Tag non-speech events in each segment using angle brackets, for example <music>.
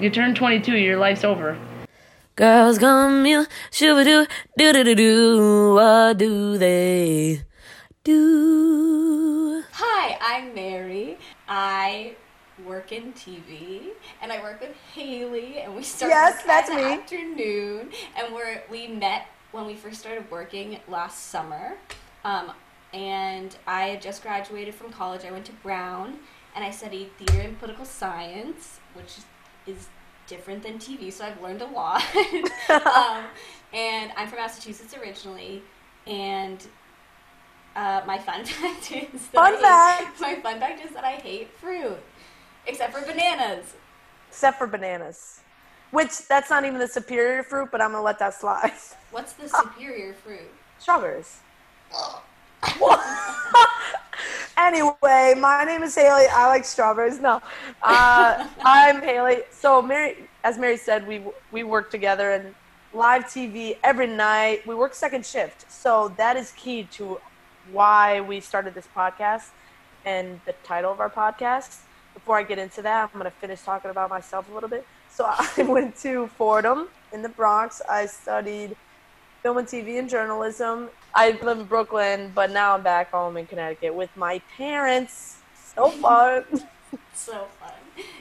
You turn 22, your life's over. Girls gone mute, shooba doo, doo doo doo doo. What do they do? Hi, I'm Mary. I work in TV, and I work with Haley, and we started Yes, work that's at me. afternoon, and we're we met when we first started working last summer, um, and I had just graduated from college. I went to Brown, and I studied theater and political science, which is different than TV, so I've learned a lot. <laughs> <laughs> um, and I'm from Massachusetts originally, and uh, my fun <laughs> fact is that Fun I fact. my fun fact is that I hate fruit, except for bananas. Except for bananas. Which, that's not even the superior fruit, but I'm to let that slide. What's the superior fruit? Strawberries. Anyway, my name is Haley. I like strawberries. No, uh, <laughs> I'm Haley. So Mary, as Mary said, we we work together and live TV every night. We work second shift, so that is key to why we started this podcast and the title of our podcast. Before I get into that, I'm going to finish talking about myself a little bit. So <laughs> I went to Fordham in the Bronx. I studied film and TV and journalism. I live in Brooklyn, but now I'm back home in Connecticut with my parents. So fun. <laughs> so fun.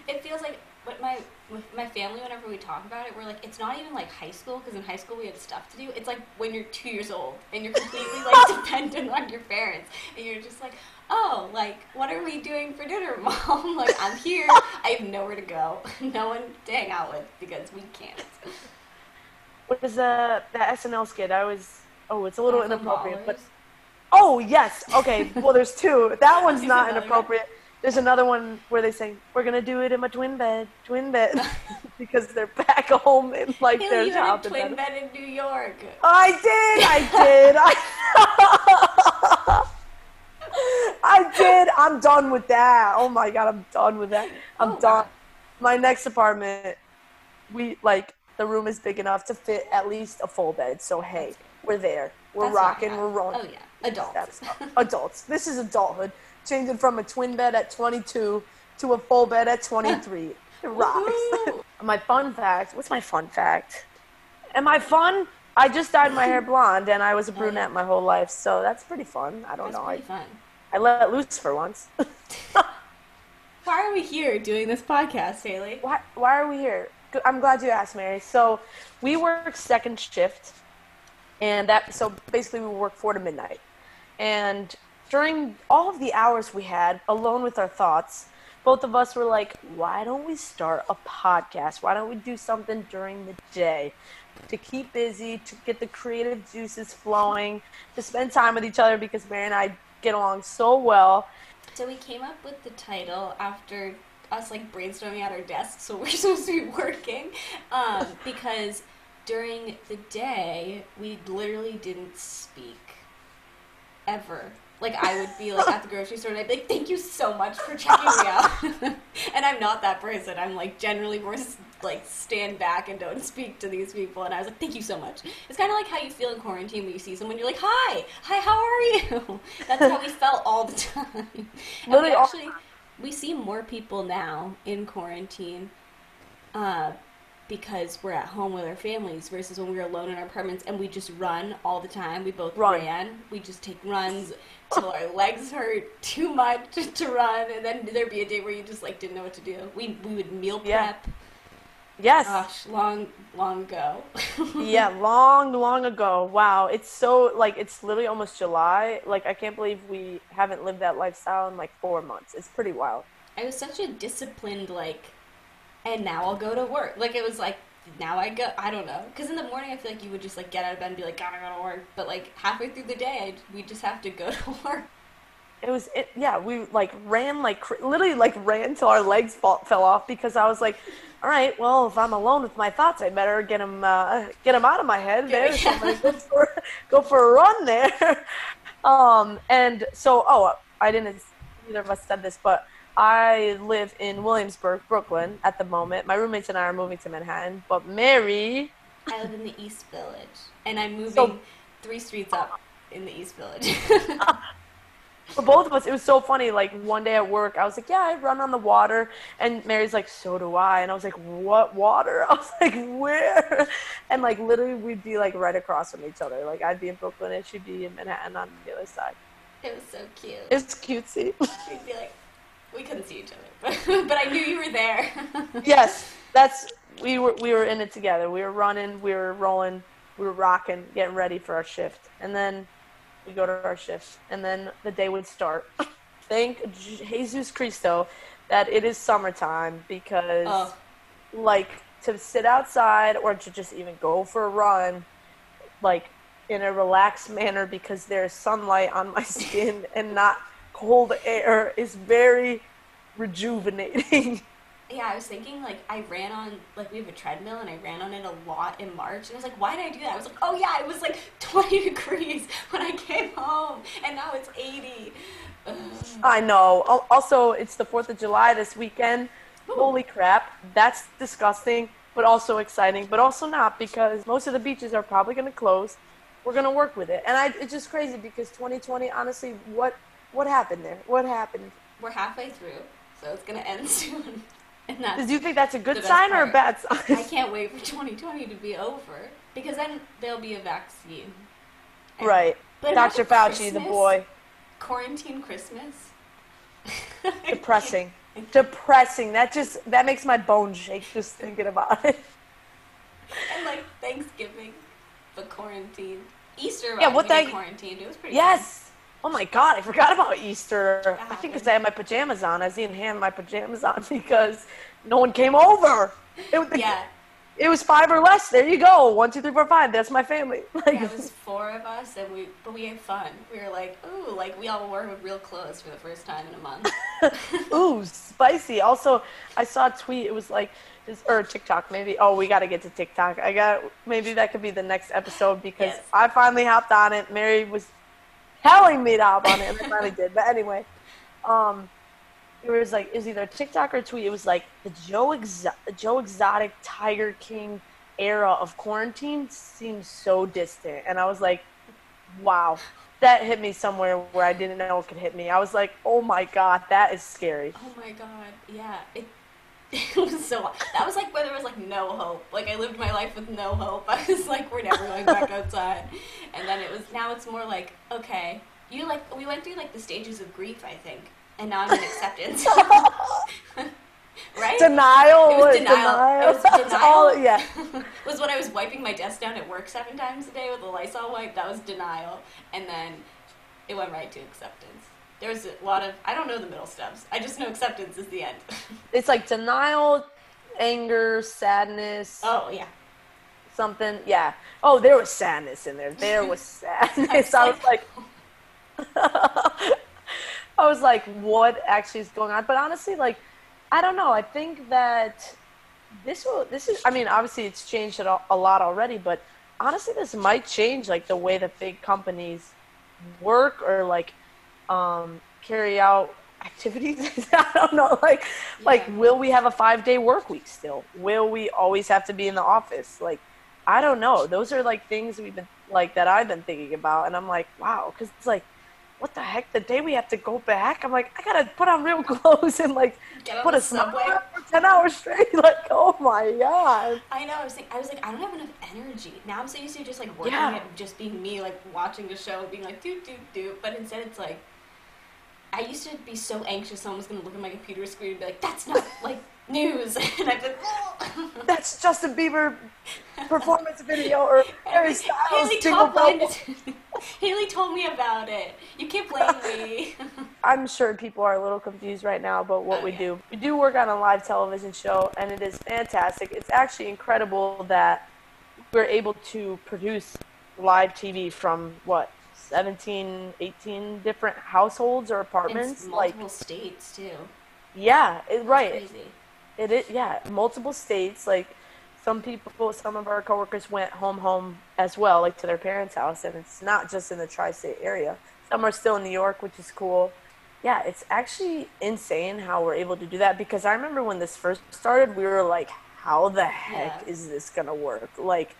It feels like what my with my family whenever we talk about it, we're like it's not even like high school because in high school we had stuff to do. It's like when you're two years old and you're completely like <laughs> dependent on your parents, and you're just like, oh, like what are we doing for dinner, <laughs> mom? like I'm here. I have nowhere to go, no one to hang out with because we can't. What is uh, that SNL skit? I was. Oh, it's a little inappropriate, but oh yes, okay. Well, there's two. That one's <laughs> not inappropriate. There's another one where they sing, "We're gonna do it in my twin bed, twin bed," <laughs> <laughs> because they're back home in like Haley, their you had a twin bed. bed in New York. I did. I did. I, I did. I'm done with that. Oh my god, I'm done with that. I'm Oh, done. wow. My next apartment, we like the room is big enough to fit at least a full bed. So hey, we're there. We're That's rocking. We're rolling. Oh yeah, adults. Adults. This is adulthood. Changing from a twin bed at 22 to a full bed at 23. <laughs> It rocks. <laughs> My fun fact. What's my fun fact? Am I fun? I just dyed my hair blonde, and I was a <laughs> oh, brunette my whole life, so that's pretty fun. I don't That's know. pretty I, fun. I let loose for once. Why are we here doing this podcast, Haley? why, why are we here? I'm glad you asked, Mary. So we work second shift, and that so basically we work four to midnight. And during all of the hours we had alone with our thoughts, both of us were like, why don't we start a podcast? Why don't we do something during the day to keep busy, to get the creative juices flowing, to spend time with each other because Mary and I get along so well. So we came up with the title after us like brainstorming at our desks, so <laughs> we're supposed to be working, um, <laughs> because during the day we literally didn't speak ever. Like I would be like at the grocery store and I'd be like, "Thank you so much for checking me out," <laughs> and I'm not that person. I'm like generally more like stand back and don't speak to these people. And I was like, "Thank you so much." It's kind of like how you feel in quarantine when you see someone, you're like, "Hi, hi, how are you?" That's how we felt all the time. And we Literally actually we see more people now in quarantine uh, because we're at home with our families versus when we were alone in our apartments and we just run all the time. We both Run. ran. We just take runs till our legs hurt too much <laughs> to run, and then there'd be a day where you just like didn't know what to do. We we would meal Yeah. Yes. Gosh, long long ago. <laughs> yeah, long, long ago. Wow, it's so like it's literally almost July. Like I can't believe we haven't lived that lifestyle in like four months. It's pretty wild. I was such a disciplined like, and now I'll go to work. Like it was like now I go. I don't know because in the morning I feel like you would just like get out of bed and be like gotta go to work. But like halfway through the day, I, we just have to go <laughs> to work. It was it. Yeah, we like ran like cr- literally like ran till our legs fall, fell off because I was like, all right, well if I'm alone with my thoughts, I better get them uh, get them out of my head. There, <laughs> yeah. go for go for a run there. <laughs> Um, and so oh, I didn't. Neither of us said this, but I live in Williamsburg, Brooklyn at the moment. My roommates and I are moving to Manhattan, but Mary. I live in the East Village, and I'm moving So- three streets up in the East Village. <laughs> for both of us, it was so funny. Like one day at work, I was like, "Yeah, I run on the water," and Mary's like, "So do I." And I was like, "What water?" <laughs> I was like, "Where?" And like literally, we'd be like right across from each other. Like I'd be in Brooklyn and she'd be in Manhattan on the other side. It was so cute. It's cutesy. We'd be like, we couldn't see each other, but, <laughs> but I knew you were there. <laughs> yes, that's we were we were in it together. We were running, we were rolling, we were rocking, getting ready for our shift, and then we go to our shifts, and then the day would start. <laughs> Thank Jesus Christo that it is summertime because, oh, like, to sit outside or to just even go for a run, like, in a relaxed manner because there's sunlight on my skin and not cold air is very rejuvenating. <laughs> yeah, I was thinking like I ran on like we have a treadmill and I ran on it a lot in March and I was like, why did I do that? I was like, oh yeah, it was like <laughs> 20 degrees when I came home and now it's 80. Ugh. I know. Also, it's the 4th of July this weekend. Holy crap. That's disgusting, but also exciting, but also not because most of the beaches are probably going to close. We're going to work with it. And I, it's just crazy because 2020, honestly, what what happened there? What happened? We're halfway through, so it's gonna end <laughs> soon. And that's Do you think that's a good sign or a bad sign? I can't wait for 2020 to be over because then there'll be a vaccine. And- right. Dr. Fauci, the boy. Quarantine Christmas. <laughs> Depressing. Depressing. That just that makes my bones shake just thinking about it. and like Thanksgiving, but quarantined. Easter, Yeah, yeah, what the- quarantined. It was pretty. Yes. Oh my god, I forgot about Easter. I think because I had my pajamas on. I didn't have my pajamas on <laughs> because no one came over. It was, Yeah, it was five or less. There you go. One, two, three, four, five. That's my family. <laughs> Like, yeah, it was four of us, and we but we had fun. We were like, ooh, like we all wore real clothes for the first time in a month. <laughs> ooh, spicy. Also, I saw a tweet. It was like, this, or TikTok maybe. Oh, we got to get to TikTok. I got maybe that could be the next episode because Yes. I finally hopped on it. Mary was telling me to hop on it, and I finally did. But anyway, um, it was like it was either TikTok or tweet. It was like the Joe Exo- Joe Exotic Tiger King era of quarantine seems so distant, and I was like, wow. That hit me somewhere where I didn't know it could hit me. I was like, "Oh my god, that is scary." Oh my god, yeah. It, <laughs> it was so that was like where there was like no hope. Like I lived my life with no hope. <laughs> I was like, we're never going back <laughs> outside. And then it was now it's more like, okay. You like we went through like the stages of grief, I think. And now I'm in acceptance. right? Denial, It was what- denial. It was denial. all- yeah. was when I was wiping my desk down at work seven times a day with a Lysol wipe. That was denial, and then it went right to acceptance. There was a lot of I don't know the middle steps. I just know acceptance is the end. <laughs> It's like denial, anger, sadness, oh yeah, something. Yeah. Oh, there was sadness in there. There was <laughs> sadness. I was like, <laughs> I was like, what actually is going on? But honestly, like, I don't know. I think that this will. This is. I mean, obviously, it's changed a a lot already. But honestly, this might change like the way that big companies work or like um, carry out activities. <laughs> I don't know. Like, like, will we have a five day work week still? Will we always have to be in the office? Like, I don't know. Those are like things we've been like that I've been thinking about, and I'm like, wow, because it's like, what the heck? The day we have to go back, I'm like, I gotta put on real <laughs> clothes and like put a subway. for ten hours straight. <laughs> Like, oh my god. I know. I was think, I was like, I don't have enough energy. Now I'm so used to just like working Yeah. and just being me, like watching the show, being like do do do. But instead, it's like I used to be so anxious someone was gonna look at my computer screen and be like, "That's not like news," <laughs> and I've been. <laughs> That's Justin Bieber performance video or <laughs> Harry Styles Haley jingle told, bell. me- Haley told me about it. You can't blame me. I'm sure people are a little confused right now about what Oh, we yeah. do. We do work on a live television show, and it is fantastic. It's actually incredible that we're able to produce live TV from what 17, 18 different households or In apartments. Like, multiple states too. yeah, it, right. Crazy. It is, yeah, multiple states. Like some people, some of our coworkers went home, home as well, like to their parents' house, and it's not just in the tri-state area. Some are still in New York, which is cool. Yeah, it's actually insane how we're able to do that because I remember when this first started, we were like, "How the heck Yeah. is this gonna work? Like,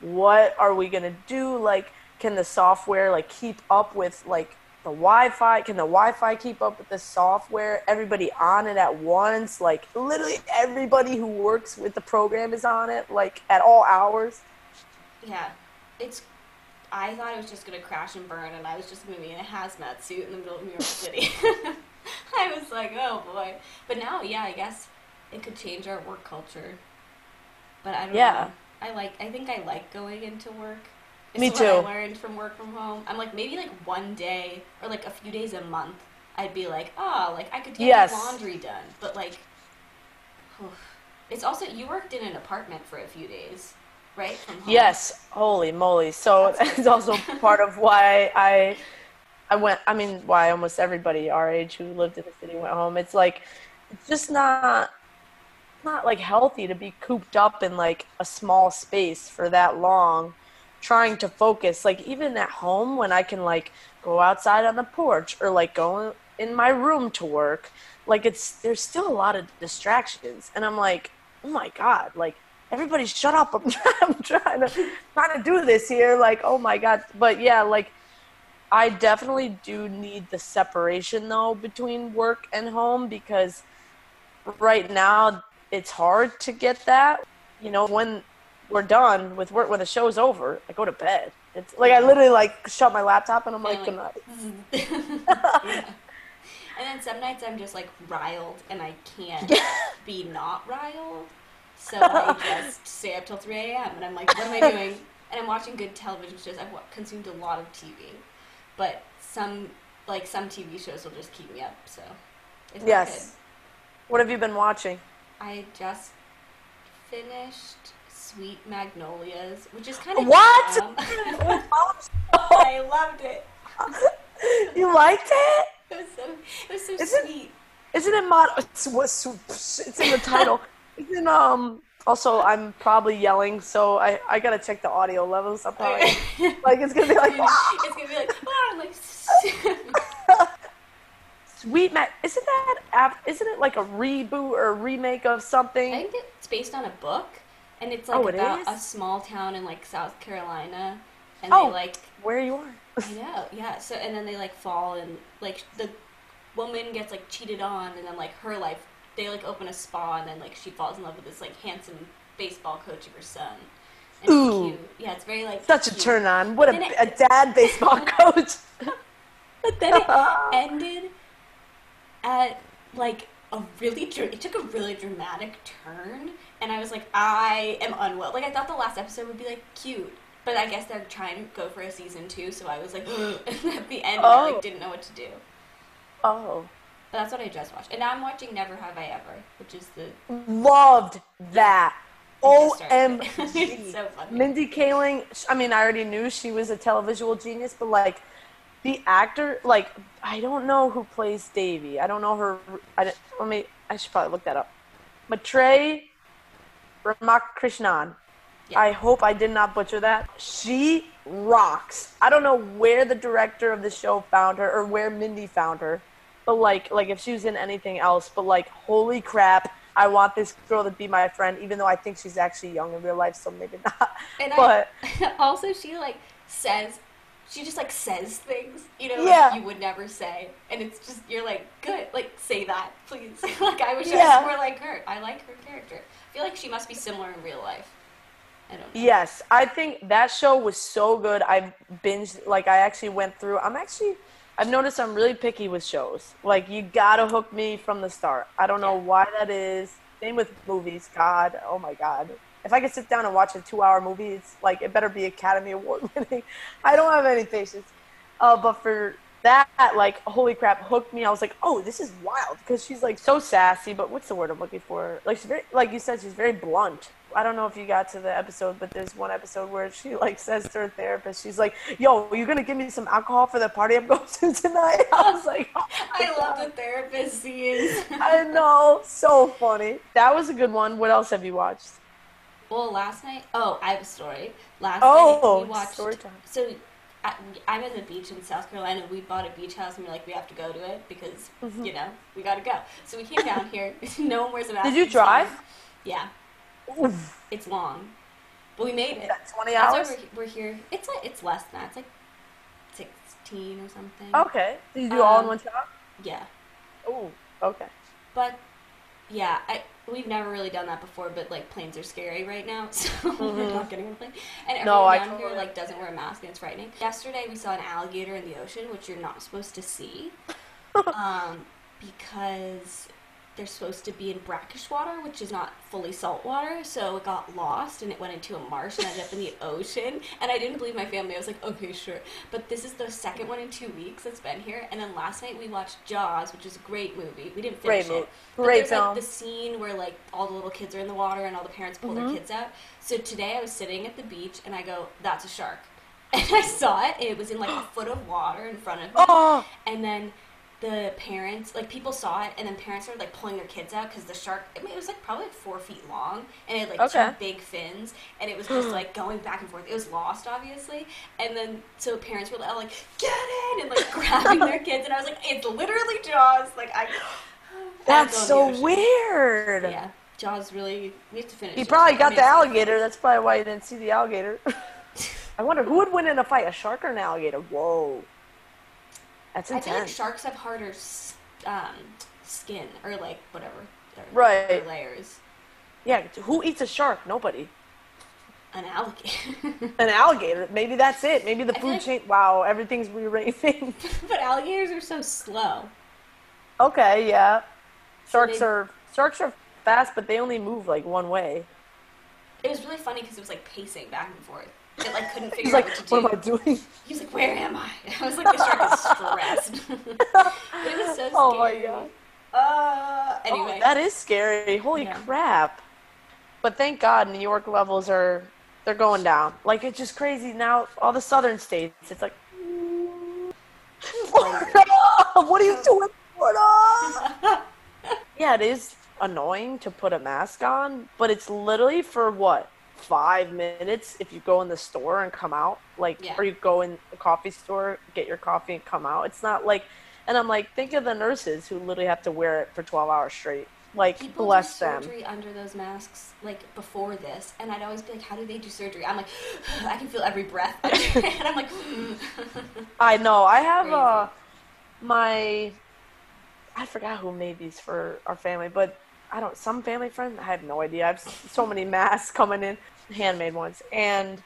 what are we gonna do? Like, can the software like keep up with like the Wi-Fi. Can the Wi-Fi keep up with the software? Everybody on it at once. Like literally everybody who works with the program is on it. Like at all hours. Yeah, it's. I thought it was just gonna crash and burn, and I was just gonna in a hazmat suit in the middle of New York City. <laughs> I was like, oh boy. But now, yeah, I guess it could change our work culture. But I don't Yeah. know. I like. I think I like going into work. It's Me what too. I learned from work from home. I'm like maybe like one day or like a few days a month. I'd be like, oh, like I could get Yes. laundry done, but like, it's also you worked in an apartment for a few days, right? From home. Yes, holy moly! So <laughs> it's also part of <laughs> why I, I went. I mean, why almost everybody our age who lived in the city went home. It's like, it's just not, not like healthy to be cooped up in like a small space for that long, trying to focus. Like even at home when I can like go outside on the porch or like go in my room to work, like it's there's still a lot of distractions, and I'm like, oh my god, like everybody shut up. <laughs> I'm trying, I'm trying to trying to do this here like oh my god. But yeah like i definitely do need the separation though between work and home because right now it's hard to get that. You know when we're done with work when the show's over i go to bed it's like i literally like shut my laptop and i'm like, And, good night <laughs> yeah. <laughs> And then some nights I'm just like riled and I can't be not riled. So <laughs> I just stay up till 3 a.m. and I'm like, what am I doing? And I'm watching good television shows. I've consumed a lot of TV. But some, like, some TV shows will just keep me up. So yes what have you been watching. I just finished Sweet Magnolias, which is kind of What? <laughs> I loved it. you liked it It was so, it was so Is it- sweet. Isn't it mod? It's, it's in the title. <laughs> Isn't um? Also, I'm probably yelling, so I I gotta check the audio levels. I'm probably <laughs> like it's gonna be like it's gonna be like, ah, like Sweet Mac. Isn't that app? Isn't it like a reboot or a remake of something? I think it's based on a book, and it's oh, like Oh, it about is? a small town in like South Carolina, and Oh. they like, Where you are? I know, yeah. So and then they like fall and like the woman gets like cheated on, and then like her life, they like open a spa, and then like she falls in love with this like handsome baseball coach of her son. And Ooh. it's cute. Yeah, it's very like Such a turn on. What a, it- a dad baseball <laughs> coach. But then it <laughs> ended at like a really it took a really dramatic turn, and I was like, I am unwell. Like I thought the last episode would be like cute, but I guess they're trying to go for a season two, so I was like, <gasps> <laughs> at the end, I Oh. like didn't know what to do. Oh, But that's what I just watched, and now I'm watching Never Have I Ever, which is the loved that. I just started <laughs> it. OMG. so. Mindy Kaling, I mean, I already knew she was a televisual genius, but like the actor, like I don't know who plays Devi. I don't know her. I don't, let me. I should probably look that up. Maitreyi Ramakrishnan. Yeah. I hope I did not butcher that. She rocks. I don't know where the director of the show found her or where Mindy found her, but like, like if she was in anything else, but like, holy crap. I want this girl to be my friend, even though I think she's actually young in real life, so maybe not. And but I, <laughs> also she like says she just like says things, you know, Yeah. like you would never say. And it's just you're like, good, like say that, please. <laughs> like I wish I Yeah. was more like her. I like her character. I feel like she must be similar in real life. I don't know. Yes, I think that show was so good. I binged, like, I actually went through. I'm actually, I've noticed I'm really picky with shows. Like, you gotta hook me from the start. I don't know Yeah. why that is. Same with movies. God, oh my God. If I could sit down and watch a two hour movie, it's like, it better be Academy Award <laughs> winning. I don't have any patience. Uh, but for that, like, holy crap, hooked me. I was like, oh, this is wild. Because she's, like, so sassy, but what's the word I'm looking for? Like, she's very, like you said, she's very blunt. I don't know if you got to the episode, but there's one episode where she, like, says to her therapist, she's like, yo, are you going to give me some alcohol for the party I'm <laughs> going to tonight? <laughs> I was like, oh I love the therapist scenes. <laughs> I know. So funny. That was a good one. What else have you watched? well, last night, oh, I have a story. Last Oh, night we watched. story time. So I, I'm at the beach in South Carolina. We bought a beach house and we're like, we have to go to it because you know we got to go. So we came down here. <laughs> no one wears a mask. Mm-hmm. Did you drive? Yeah, Oof. it's long, but we made it. That 20 That's hours? why we're, we're here. It's like it's less than that. It's like sixteen or something. Okay. Did you do all in Um, one shot? Yeah, Oh, okay. but yeah, I we've never really done that before. But like planes are scary right now, <laughs> so we're not getting on a plane. And everyone Mm-hmm. No, down here like doesn't wear a mask, and it's frightening. Yesterday we saw an alligator in the ocean, which you're not supposed to see, <laughs> um, because they're supposed to be in brackish water, which is not fully salt water. So it got lost and it went into a marsh and ended up in the <laughs> ocean. And I didn't believe my family. I was like, okay, sure. But this is the second one in two weeks that's been here. And then last night we watched Jaws, which is a great movie. We didn't finish Great it. But Great there's film. like the scene where like all the little kids are in the water and all the parents pull Mm-hmm. their kids out. So today I was sitting at the beach and I go, that's a shark. <laughs> And I saw it. And it was in like a <gasps> foot of water in front of me Oh, and then the parents like people saw it and then parents started like pulling their kids out because the shark i mean it was like probably like four feet long and it had like Okay. two big fins and it was just <gasps> like going back and forth it was lost obviously and then so parents were like get in and like <laughs> grabbing their <laughs> kids and i was like it's literally jaws like i <gasps> that's so in the ocean. weird. yeah jaws really we have to finish He it. probably I got mean, the alligator. That's probably why you didn't see the alligator. <laughs> I wonder who would win in a fight, a shark or an alligator? Whoa. That's i feel like sharks have harder um, skin or like whatever Right. layers Yeah, who eats a shark? Nobody. an alligator <laughs> An alligator. Maybe that's it. Maybe the I food like- chain. Wow, everything's rearranging. <laughs> but alligators are so slow okay, yeah. Sharks they- are sharks are fast, but they only move like one way. It was really funny because it was like pacing back and forth. It like couldn't figure He's out like, what to what do. am I doing? He was like, "Where am I?" <laughs> I was like, "The shark is stressed." <laughs> it was so scary. <laughs> Oh my God. Uh, anyway, Oh, that is scary. Holy Yeah. crap. But thank God New York levels are they're going down. Like it's just crazy now all the southern states. It's like Florida, what are you doing, Florida? yeah, it is annoying to put a mask on, but it's literally for what? Five minutes if you go in the store and come out, like, Yeah. or you go in the coffee store, get your coffee and come out. It's not like, and I'm like, think of the nurses who literally have to wear it for 12 hours straight. Like, people bless do them. surgery under those masks like before this, and I'd always be like, "How do they do surgery?" I'm like, <sighs> "I can feel every breath," <laughs> and I'm like, I know. I have Crazy. uh, my, I forgot who made these for our family, but I don't. Some family friend. I have no idea. I have so many masks coming in, handmade ones, and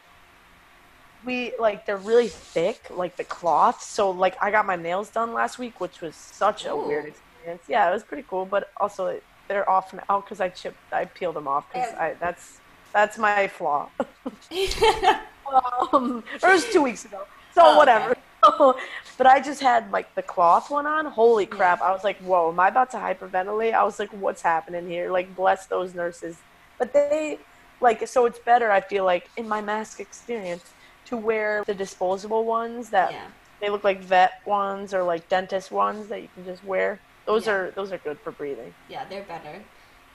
we like they're really thick, like the cloth. So like I got my nails done last week, which was such a weird experience. Yeah, it was pretty cool, but also they're off now because I chipped, I peeled them off because Yeah. I that's that's my flaw. <laughs> <laughs> um, it was two weeks ago. So Oh, whatever. <laughs> but I just had like the cloth one on. Holy crap! I was like, "Whoa, am I about to hyperventilate?" I was like, "What's happening here?" Like, bless those nurses. But they, like, so it's better. I feel like in my mask experience to wear the disposable ones that yeah. they look like vet ones or like dentist ones that you can just wear. Those Yeah. are those are good for breathing. Yeah, they're better.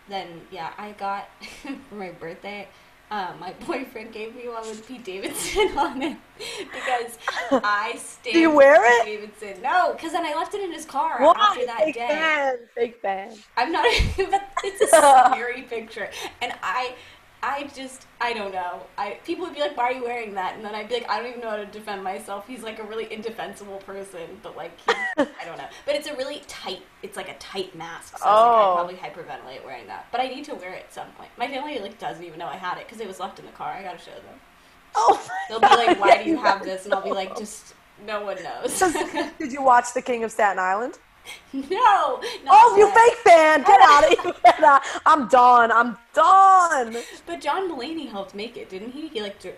Then yeah, I got <laughs> for my birthday. Um, my <laughs> boyfriend gave me one with Pete Davidson <laughs> on it because I stand. <laughs> Do you wear it? Pete Davidson. No, because then I left it in his car Why? after that Fake day. fan, fake fan. I'm not, but it's a scary picture, and I, I just, I don't know. I people would be like, "Why are you wearing that?" And then I'd be like, "I don't even know how to defend myself." He's like a really indefensible person, but like, he, <laughs> I don't know. But it's a really tight. It's like a tight mask, so I Oh. like, I'd probably hyperventilate wearing that. But I need to wear it at some point. My family like doesn't even know I had it because it was left in the car. I gotta show them. Oh, <laughs> They'll be like, "Why do you have this?" And I'll be like, "Just no one <laughs> knows." Did you watch The King of Staten Island? <laughs> no. Oh, you fake fan! Get oh. out of here! <laughs> Get out. I'm done. I'm done. But John Mulaney helped make it, didn't he? He like. dir-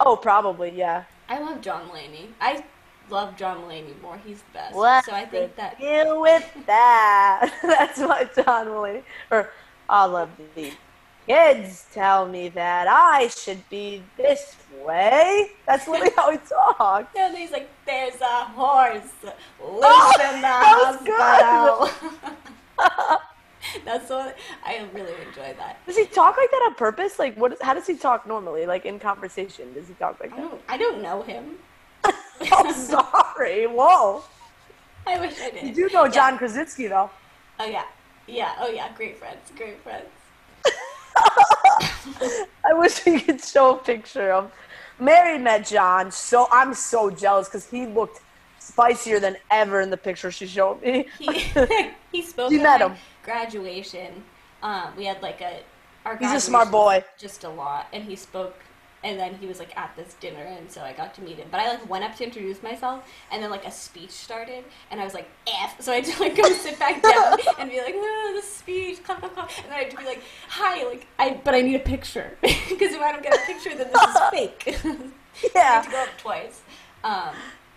Oh, probably yeah. I love John Mulaney. I love John Mulaney more. He's the best. What? So I think that deal with that. <laughs> That's my John Mulaney. Or all of the kids tell me that I should be this way. That's literally how he talks. <laughs> and he's like, "There's a horse loose Oh, the was hospital." <laughs> <laughs> That's what I really enjoy that. Does he talk like that on purpose? Like, what? Is, how does he talk normally? Like in conversation, does he talk like I that? don't. I don't know him. oh, sorry. Whoa. I wish I did. You do know Yeah. John Krasinski, though. Oh yeah. Yeah. Oh yeah. Great friends. Great friends. <laughs> I wish we could show a picture of Mary met John, so I'm so jealous because he looked spicier than ever in the picture she showed me. He, <laughs> he spoke You met him. graduation. Um, we had like a our He's a smart boy. Just a lot, and he spoke. And then he was like at this dinner, and so I got to meet him. But I like went up to introduce myself, and then like a speech started, and I was like, "F," so I had to like go <laughs> sit back down <laughs> and be like, "Oh, the speech," clap, clap, clap. and then I had to be like, "Hi," like I, but I need a picture <laughs> because if I don't get a picture, then this is fake. I Yeah. had to go up twice. Um,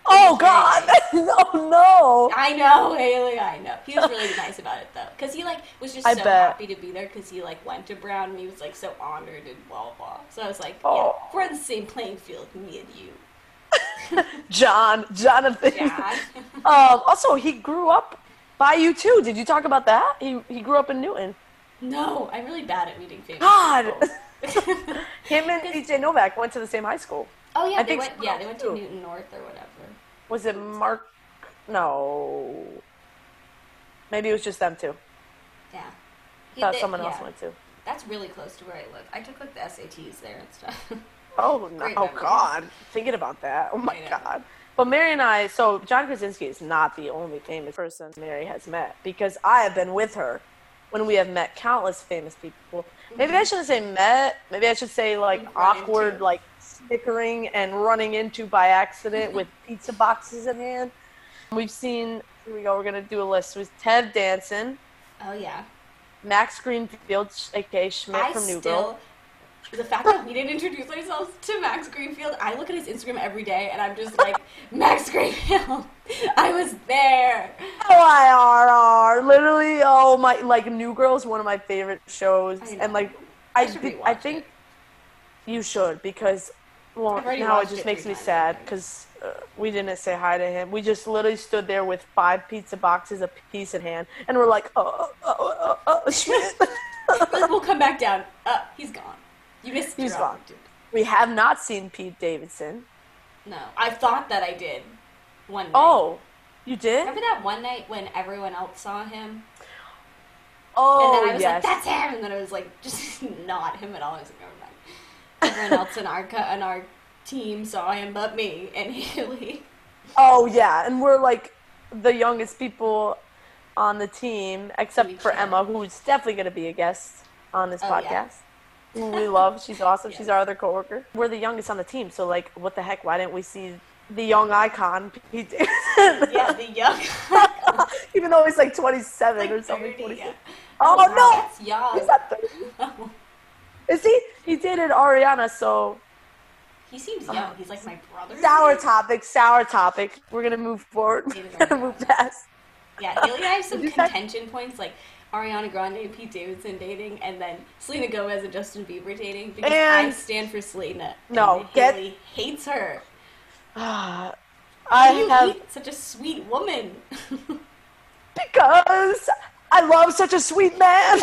Oh God! <laughs> oh no! I know, Haley. I know. He was really <laughs> nice about it though, because he like was just I so bet. happy to be there because he like went to Brown and he was like so honored and blah blah. So I was like, Oh. yeah, we're on the same playing field, me and you. <laughs> John, Jonathan. Um, also, he grew up by you too. Did you talk about that? He he grew up in Newton. no, I'm really bad at meeting famous. God. people. Him and BJ Novak went to the same high school. oh yeah, I they went. Yeah, they went to too. Newton North or whatever. Was it Mark? No. Maybe it was just them two. Yeah. He- thought they- someone else went too. That's really close to where I live. I took like the SATs there and stuff. <laughs> Oh no! Oh. God! Thinking about that. Oh my God! But Mary and I. So John Krasinski is not the only famous person Mary has met because I have been with her when we have met countless famous people. Maybe I mm-hmm. shouldn't say met. Maybe I should say like awkward, like snickering and running into by accident with <laughs> pizza boxes in hand. We've seen. Here we go. We're gonna do a list. With Ted Danson, oh yeah. Max Greenfield, aka Schmidt I from New still, Girl. the fact that we didn't introduce ourselves to Max Greenfield, I look at his Instagram every day and I'm just like, <laughs> Max Greenfield, <laughs> I was there. Oh, L-I-R-R. Literally, oh my, like New Girl is one of my favorite shows, and like I, I I think. You should because well now it just makes me sad because uh, we didn't say hi to him. We just literally stood there with five pizza boxes a piece in hand, and we're like, oh, oh, oh, oh, oh we'll come back down. Uh, he's gone. You missed He's gone. opportunity. we have not seen Pete Davidson. No, I thought that I did one night. Oh, you did? Remember that one night when everyone else saw him? Oh, and then I oh, was yes. like, that's him! And then I was like, <laughs> just not him at all. I was like. Everyone else in our, co- in our team saw him but me and <laughs> Haley. Oh yeah, and we're like the youngest people on the team, except for. Emma, who's definitely going to be a guest on this Oh, yeah. podcast. <laughs> Who we love. She's awesome. She's our other coworker. We're the youngest on the team, so like, what the heck? Why didn't we see the young icon? <laughs> Yeah, the young. Even though he's like 27 like or something. 30, 26. yeah. Oh, wow, no! He's not 30. Is he? He dated Ariana, so he seems young. Uh-huh. He's like my brother. sour topic, sour topic. We're gonna move forward. <laughs> We're gonna move past. Yeah, Haley and I have <laughs> some contention points, like Ariana Grande and Pete Davidson dating, and then Selena Gomez and Justin Bieber dating, because I stand for Selena. No, and get- Haley hates her. <sighs> I do you have hate such a sweet woman? <laughs> because I love such a sweet man.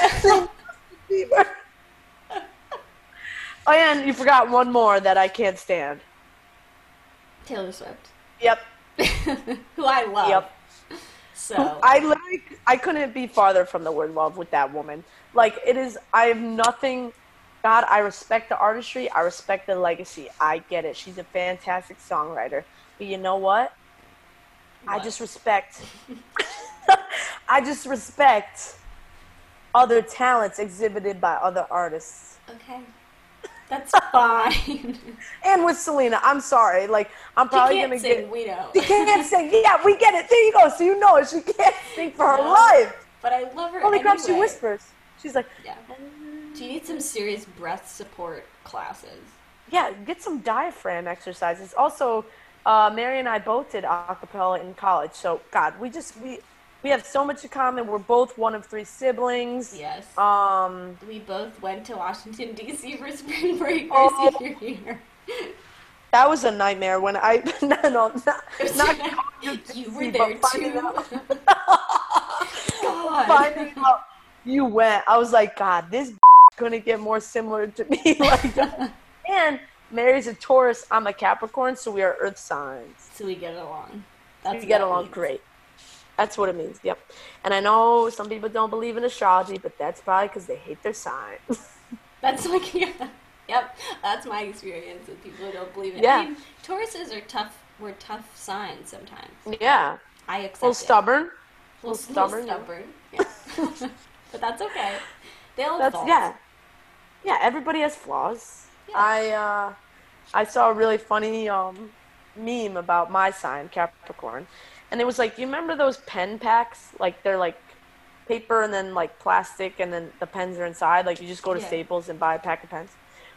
Bieber. Oh, and you forgot one more that I can't stand. Taylor Swift, Yep. <laughs> who I love. Yep. So I like I couldn't be farther from the word love with that woman. Like, it is, I have nothing. God, I respect the artistry. I respect the legacy. I get it. She's a fantastic songwriter. But you know what? I What? just respect. <laughs> I just respect other talents exhibited by other artists. okay, that's fine. <laughs> And with Selena, I'm sorry. Like, I'm probably gonna sing. get. We know. She can't sing. Yeah, we get it. There you go. So you know it. She can't sing for her No. life. But I love her. Holy crap, she whispers. She's like, Yeah. Do you need some serious breath support classes? yeah, get some diaphragm exercises. Also, uh, Mary and I both did acapella in college. So, God, we just we we have so much in common. We're both one of three siblings. Yes. Um, we both went to Washington D.C. <laughs> for spring break Oh. senior year. that was a nightmare when I <laughs> no no not, not <laughs> you were there finding too. out- God. finding out you went. I was like, God, this gonna get more similar to me. like, and Mary's a Taurus. I'm a Capricorn, so we are Earth signs. So we get along. we get along means. great. That's what it means. Yep. And I know some people don't believe in astrology, but that's probably because they hate their sign. <laughs> That's like <laughs> yeah. Yep, that's my experience with people who don't believe in it. Yeah. I mean, Tauruses are tough. We're tough signs sometimes. Yeah. I accept little it. stubborn. A little, little stubborn, stubborn. yeah. stubborn. Yeah. <laughs> but that's okay. They'll That's evolve. yeah. Yeah, everybody has flaws. Yeah. I uh I saw a really funny um meme about my sign, Capricorn. And it was like, you remember those pen packs? Like they're like paper and then like plastic and then the pens are inside. Like you just go to Yeah. Staples and buy a pack of pens.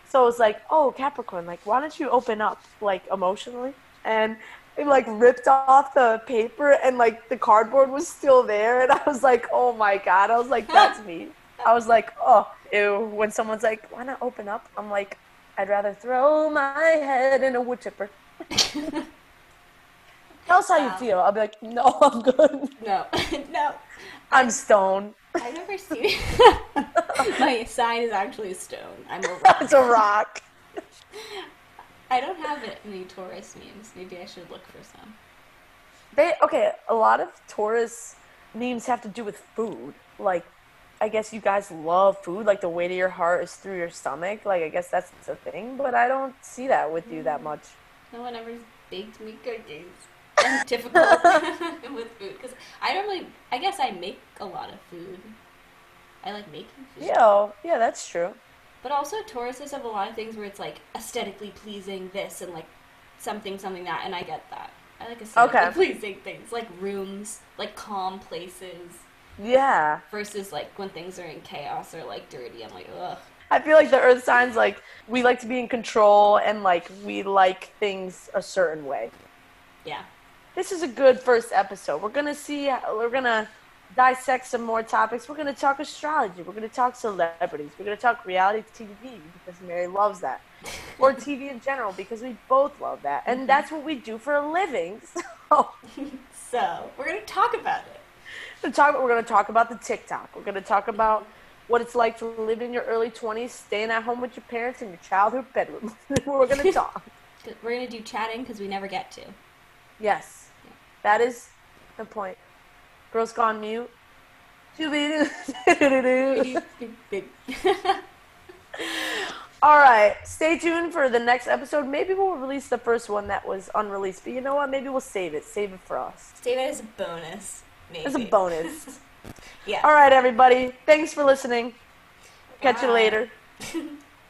So it was like, oh Capricorn, like why don't you open up like emotionally? And it like ripped off the paper and like the cardboard was still there and I was like, oh my god. I was like, that's me. I was like, oh, ew. When someone's like, why not open up? I'm like, I'd rather throw my head in a wood chipper. <laughs> Tell us how you um, feel. I'll be like, no, <laughs> I'm good. No, <laughs> no. I'm stone. I've never seen. <laughs> My sign is actually a stone. I'm a rock. it's a rock. I don't have any Taurus memes. Maybe I should look for some. They okay. A lot of Taurus memes have to do with food. Like, I guess you guys love food. Like the weight of your heart is through your stomach. Like I guess that's the thing. But I don't see that with you that mm. much. No one ever baked me cookies. I'm <laughs> difficult <laughs> with food because I don't really. I guess I make a lot of food. I like making food. Yeah, yeah, that's true. But also, Tauruses have a lot of things where it's like aesthetically pleasing this and like something, something that, and I get that. I like aesthetically Okay. pleasing things, like rooms, like calm places, Yeah. versus like when things are in chaos or like dirty. I'm like, ugh. I feel like the earth signs like we like to be in control and like we like things a certain way. Yeah. This is a good first episode. We're gonna see. We're gonna dissect some more topics. We're gonna talk astrology. We're gonna talk celebrities. We're gonna talk reality TV because Mary loves that, <laughs> or TV in general because we both love that, and mm-hmm. that's what we do for a living. <laughs> So So we're gonna talk about it. we're, talk, we're gonna talk about the TikTok. We're gonna talk about what it's like to live in your early 20s, staying at home with your parents in your childhood bedroom. <laughs> we're gonna talk. We're gonna do chatting because we never get to. Yes, that is the point. Girls gone mute. <laughs> All right, stay tuned for the next episode. Maybe we'll release the first one that was unreleased, but you know what? Maybe we'll save it. Save it for us. Save it as a bonus. Maybe. As a bonus. <laughs> Yeah. All right, everybody. Thanks for listening. Catch you later. <laughs>